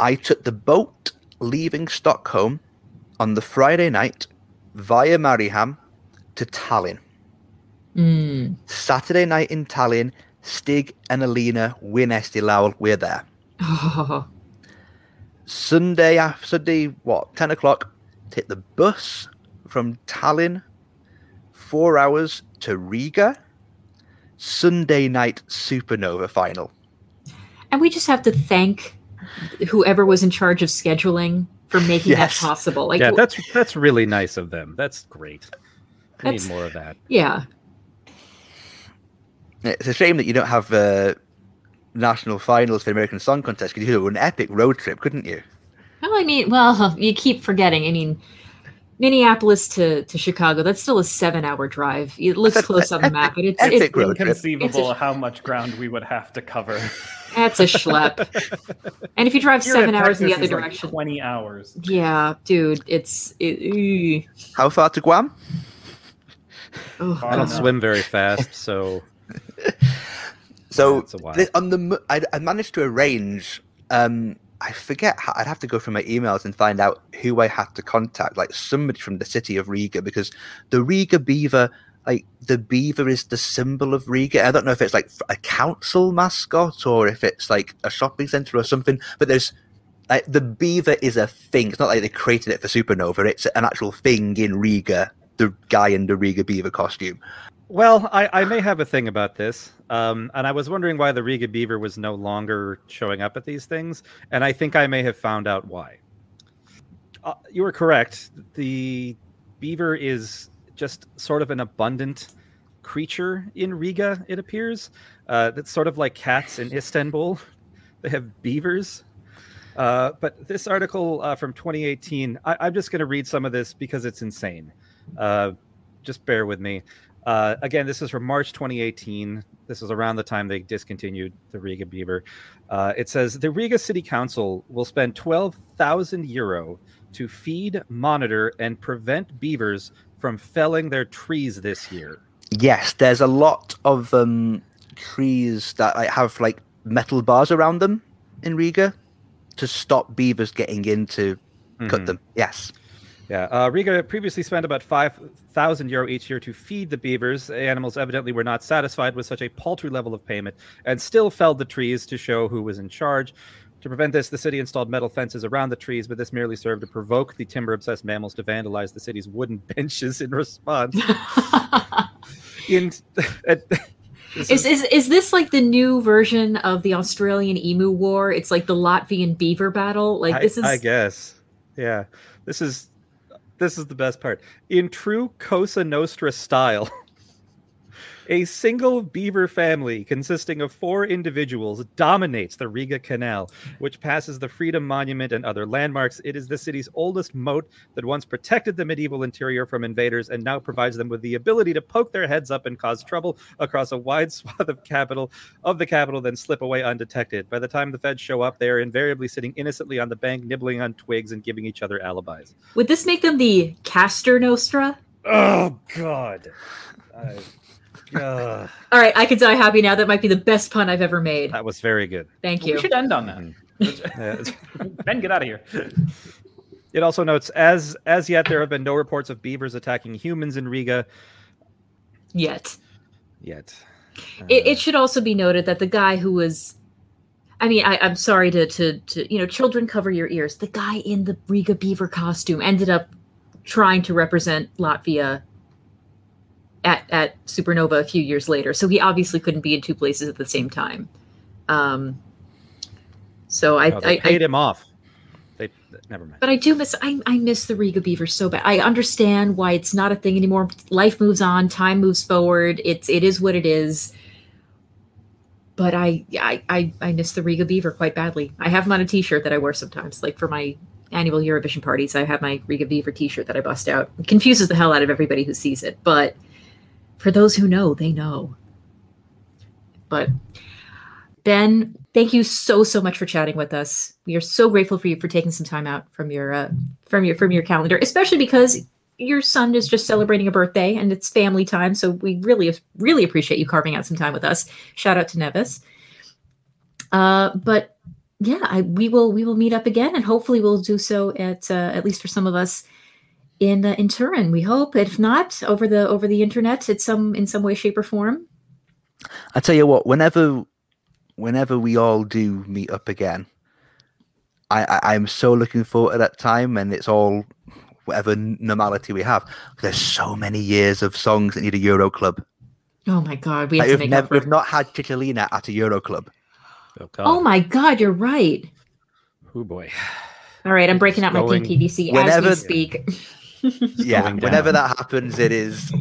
[SPEAKER 4] I took the boat leaving Stockholm on the Friday night via Mariehamn to Tallinn.
[SPEAKER 1] Mm.
[SPEAKER 4] Saturday night in Tallinn, Stig and Elina win Eesti Laul. We're there.
[SPEAKER 1] Oh,
[SPEAKER 4] Sunday, after Sunday, what, 10 o'clock, take the bus from Tallinn, four hours to Riga. Sunday night supernova final.
[SPEAKER 1] and we just have to thank whoever was in charge of scheduling for making
[SPEAKER 4] Yes.
[SPEAKER 1] that possible. Like,
[SPEAKER 2] yeah, that's that's really nice of them. That's great. We need more of that.
[SPEAKER 1] yeah.
[SPEAKER 4] It's a shame that you don't have uh, national finals for the American Song Contest because you could do an epic road trip, couldn't you?
[SPEAKER 1] Well, I mean, well, you keep forgetting. I mean, Minneapolis to, to Chicago, that's still a seven hour drive. It looks
[SPEAKER 4] That's a-
[SPEAKER 1] close on the map, but it's,
[SPEAKER 4] epic
[SPEAKER 1] it's,
[SPEAKER 4] road.
[SPEAKER 5] Inconceivable
[SPEAKER 1] It's a-
[SPEAKER 5] how much ground we would have to cover.
[SPEAKER 1] that's a schlep. and if you drive
[SPEAKER 5] Here
[SPEAKER 1] seven
[SPEAKER 5] at
[SPEAKER 1] hours in the other
[SPEAKER 5] is like
[SPEAKER 1] direction,
[SPEAKER 5] Twenty hours.
[SPEAKER 1] yeah, dude, it's. It,
[SPEAKER 4] How far to Guam?
[SPEAKER 1] oh,
[SPEAKER 2] I don't
[SPEAKER 5] know.
[SPEAKER 2] swim very fast, so
[SPEAKER 4] So
[SPEAKER 2] it's a while.
[SPEAKER 4] th- on the I, I managed to arrange. Um, I forget. How, I'd have to go through my emails and find out who I had to contact, like somebody from the city of Riga, because the Riga beaver, like the beaver, is the symbol of Riga. I don't know if it's like a council mascot or if it's like a shopping center or something. But there's like the beaver is a thing. It's not like they created it for Supernova. It's an actual thing in Riga. The guy in the Riga beaver costume.
[SPEAKER 2] Well, I, I may have a thing about this. Um, and I was wondering why the Riga Beaver was no longer showing up at these things. And I think I may have found out why. Uh, you were correct. The beaver is just sort of an abundant creature in Riga, it appears. Uh, that's sort of like cats in Istanbul. They have beavers. Uh, but this article uh, from 2018, I, I'm just going to read some of this because it's insane. Uh, just bear with me. Uh, again, this is from March 2018. This is around the time they discontinued the Riga Beaver. Uh, it says the Riga City Council will spend 12,000 euro to feed, monitor, and prevent beavers from felling their trees this year.
[SPEAKER 4] Yes, there's a lot of um, trees that like, have like metal bars around them in Riga to stop beavers getting in to cut
[SPEAKER 2] Mhm.
[SPEAKER 4] them. Yes.
[SPEAKER 2] Yeah, uh, Riga previously spent about 5,000 euro each year to feed the beavers. Animals evidently were not satisfied with such a paltry level of payment and still felled the trees to show who was in charge. To prevent this, the city installed metal fences around the trees, but this merely served to provoke the timber obsessed mammals to vandalize the city's wooden benches in response. in,
[SPEAKER 1] is, is, is is this like the new version of the Australian emu war? It's like the Latvian beaver battle. Like this
[SPEAKER 2] I,
[SPEAKER 1] is
[SPEAKER 2] I guess. Yeah. This is this is the best part. In true Cosa Nostra style, a single beaver family consisting of four individuals dominates the Riga Canal, which passes the Freedom Monument and other landmarks. It is the city's oldest moat that once protected the medieval interior from invaders and now provides them with the ability to poke their heads up and cause trouble across a wide swath of capital of the capital, then slip away undetected. By the time the feds show up, they are invariably sitting innocently on the bank, nibbling on twigs and giving each other alibis.
[SPEAKER 1] would this make them the Castor Nostra?
[SPEAKER 2] Oh God. I- Ugh.
[SPEAKER 1] All right, I can die happy now. That might be the best pun I've ever made.
[SPEAKER 2] that was very good.
[SPEAKER 1] Thank you.
[SPEAKER 5] We
[SPEAKER 1] you.
[SPEAKER 5] should end on that.
[SPEAKER 2] Yeah,
[SPEAKER 5] ben, get out of here.
[SPEAKER 2] It also notes as as yet there have been no reports of beavers attacking humans in Riga
[SPEAKER 1] Yet.
[SPEAKER 2] yet.
[SPEAKER 1] It,
[SPEAKER 2] Uh,
[SPEAKER 1] it should also be noted that the guy who was, I mean, I, I'm sorry to, to, to, you know, children cover your ears. The guy in the Riga beaver costume ended up trying to represent Latvia at, at Supernova a few years later. So he obviously couldn't be in two places at the same time. Um, so I,
[SPEAKER 2] no, they
[SPEAKER 1] I,
[SPEAKER 2] paid
[SPEAKER 1] I,
[SPEAKER 2] him off. They never mind.
[SPEAKER 1] but I do miss, I, I miss the Riga beaver so bad. I understand why it's not a thing anymore. Life moves on, time moves forward. It's, it is what it is but I, I I I miss the Riga Beaver quite badly. I have them on a T-shirt that I wear sometimes, like for my annual Eurovision parties. I have my Riga Beaver T-shirt that I bust out. It confuses the hell out of everybody who sees it, but for those who know, they know. But Ben, thank you so so much for chatting with us. We are so grateful for you for taking some time out from your uh, from your from your calendar, especially because your son is just celebrating a birthday and it's family time. So we really really appreciate you carving out some time with us. Shout out to Nevis. Uh, but yeah, I, we will we will meet up again, and hopefully we'll do so at uh, at least for some of us in uh, in Turin. We hope, if not over the over the internet, at some in some way, shape, or form.
[SPEAKER 4] I tell you what, whenever whenever we all do meet up again, I, I I'm so looking forward to that time, and it's all whatever normality we have. There's so many years of songs that need a Euro Club.
[SPEAKER 1] Oh my God, we have
[SPEAKER 4] Like,
[SPEAKER 1] to
[SPEAKER 4] we've,
[SPEAKER 1] make
[SPEAKER 4] never,
[SPEAKER 1] up for.
[SPEAKER 4] we've not had Cicciolina at a Euro Club.
[SPEAKER 2] Oh,
[SPEAKER 1] Oh my God, you're right.
[SPEAKER 2] Oh boy.
[SPEAKER 1] All right, I'm breaking out my
[SPEAKER 2] Going-
[SPEAKER 1] pink PVC as we speak.
[SPEAKER 4] Yeah, whenever that happens, it is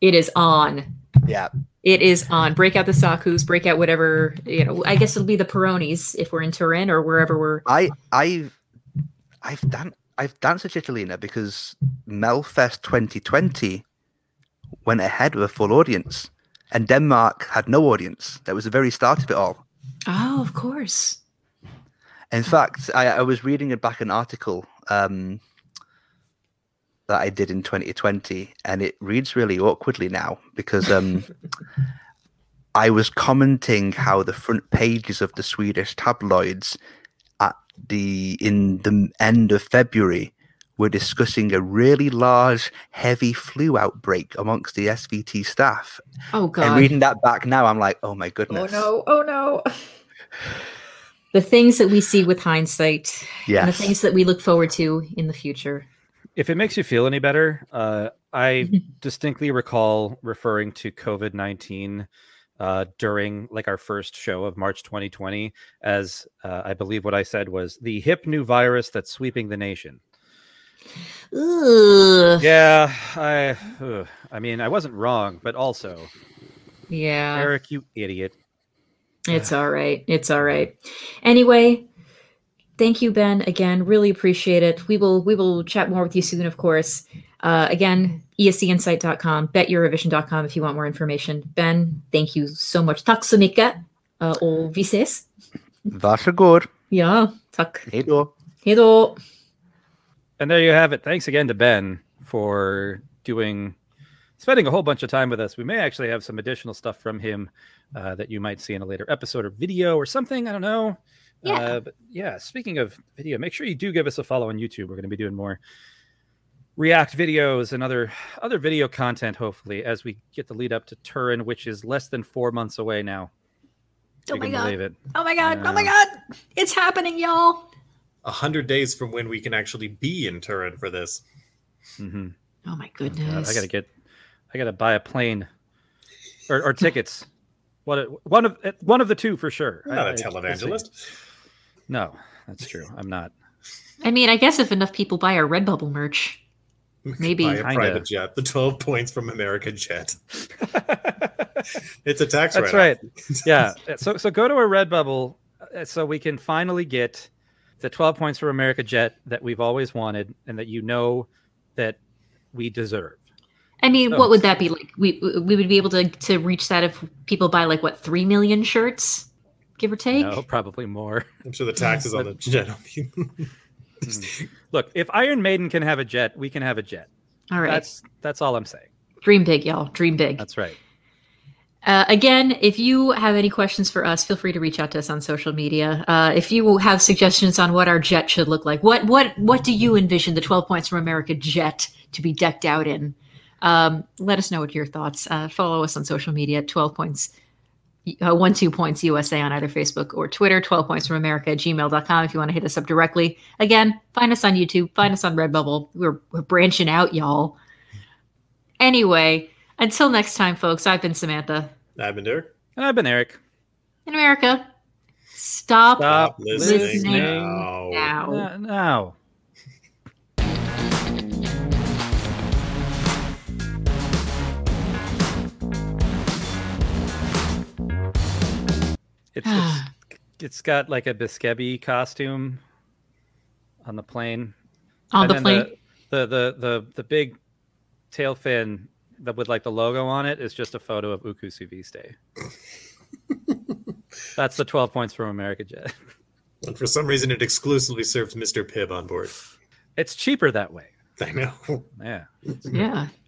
[SPEAKER 1] It is on.
[SPEAKER 4] yeah.
[SPEAKER 1] It is on. Break out the Sakus, break out whatever, you know, I guess it'll be the Peronis if we're in Turin or wherever we're.
[SPEAKER 4] I I've I've done I've danced with Cicciolina because Melfest 2020 went ahead with a full audience, and Denmark had no audience. That was the very start of it all.
[SPEAKER 1] Oh, of course.
[SPEAKER 4] In fact, I, I was reading back an article um, that I did in 2020, and it reads really awkwardly now because um, I was commenting how the front pages of the Swedish tabloids at the in the end of February were discussing a really large, heavy flu outbreak amongst the SVT staff.
[SPEAKER 1] Oh, God!
[SPEAKER 4] And reading that back now, I'm like, oh my goodness!
[SPEAKER 1] Oh, no. Oh, no. The things that we see with hindsight and the things that we look forward to in the future.
[SPEAKER 2] If it makes you feel any better, uh, I distinctly recall referring to COVID nineteen uh, during like our first show of March 2020 as uh, I believe what I said was the hip new virus that's sweeping the nation. Yeah, I, ugh, I mean, I wasn't wrong, but also,
[SPEAKER 1] Yeah.
[SPEAKER 2] Eric, you idiot.
[SPEAKER 1] It's all right. It's all right. Anyway, thank you, Ben. Again, really appreciate it. We will we will chat more with you soon, of course. Uh, again, escinsight.com, beteurovision.com if you want more information. Ben, thank you so much. Tack så mycket. Uh, och vi ses.
[SPEAKER 4] Varsågod.
[SPEAKER 1] Ja, tack.
[SPEAKER 4] Hej då.
[SPEAKER 1] Hej då.
[SPEAKER 2] And there you have it. Thanks again to Ben for doing, spending a whole bunch of time with us. We may actually have some additional stuff from him uh, that you might see in a later episode or video or something. I don't know.
[SPEAKER 1] Yeah.
[SPEAKER 2] Uh, but yeah, speaking of video, make sure you do give us a follow on YouTube. We're going to be doing more react videos and other other video content hopefully as we get the lead up to Turin which is less than 4 months away now.
[SPEAKER 1] Oh
[SPEAKER 2] You
[SPEAKER 1] my
[SPEAKER 2] can
[SPEAKER 1] god.
[SPEAKER 2] believe it.
[SPEAKER 1] Oh my god. Oh my god. It's happening, y'all.
[SPEAKER 3] A hundred days from when we can actually be in Turin for this.
[SPEAKER 2] Mhm.
[SPEAKER 1] Oh my
[SPEAKER 2] God,
[SPEAKER 1] goodness.
[SPEAKER 2] I got to get I got to buy a plane or, or tickets. What one of one of the two for sure.
[SPEAKER 3] I'm not
[SPEAKER 2] I-
[SPEAKER 3] a
[SPEAKER 2] I- we'll see.
[SPEAKER 3] televangelist.
[SPEAKER 2] No, that's true. I'm not.
[SPEAKER 1] I mean, I guess if enough people buy our Redbubble merch. Maybe.
[SPEAKER 3] Buy a
[SPEAKER 2] Kinda.
[SPEAKER 3] private jet. The 12 points from America Jet. It's a tax
[SPEAKER 2] That's right. Yeah. So so go to a Redbubble uh, so we can finally get the 12 points for America Jet that we've always wanted and that you know that we deserve.
[SPEAKER 1] I mean,
[SPEAKER 2] Oh.
[SPEAKER 1] what would that be like? We we would be able to to reach that if people buy like what three million shirts, give or take.
[SPEAKER 2] No, probably more.
[SPEAKER 3] I'm sure the taxes on the jet.
[SPEAKER 2] Look, if Iron Maiden can have a jet, we can have a jet.
[SPEAKER 1] All right,
[SPEAKER 2] That's that's all I'm saying.
[SPEAKER 1] dream big, y'all. Dream big.
[SPEAKER 2] That's right.
[SPEAKER 1] Uh, again, if you have any questions for us, feel free to reach out to us on social media. Uh, if you have suggestions on what our jet should look like, what what what do you envision the Twelve Points from America jet to be decked out in? Um, let us know what your thoughts. Uh, follow us on social media at Twelve Points. Uh, one two points USA on either Facebook or Twitter, 12 points from America at gmail.com if you want to hit us up directly. Again, find us on YouTube, find us on Redbubble. We're, we're branching out, y'all. Anyway, until next time, folks, I've been Samantha.
[SPEAKER 3] I've been Derek.
[SPEAKER 2] And I've been Eric.
[SPEAKER 1] in America. Stop,
[SPEAKER 2] Stop
[SPEAKER 3] listening,
[SPEAKER 1] listening
[SPEAKER 3] now.
[SPEAKER 1] now.
[SPEAKER 2] Uh, no. It's, it's it's got like a Biskebi costume on the plane.
[SPEAKER 1] On
[SPEAKER 2] And
[SPEAKER 1] the
[SPEAKER 2] then
[SPEAKER 1] plane.
[SPEAKER 2] The, the the the the big tail fin that with like the logo on it is just a photo of Uku Suviste. That's the 12 points from America Jet.
[SPEAKER 3] And for some reason, it exclusively serves Mr. Pibb on board.
[SPEAKER 2] It's cheaper that way.
[SPEAKER 3] I know.
[SPEAKER 2] Yeah.
[SPEAKER 1] yeah.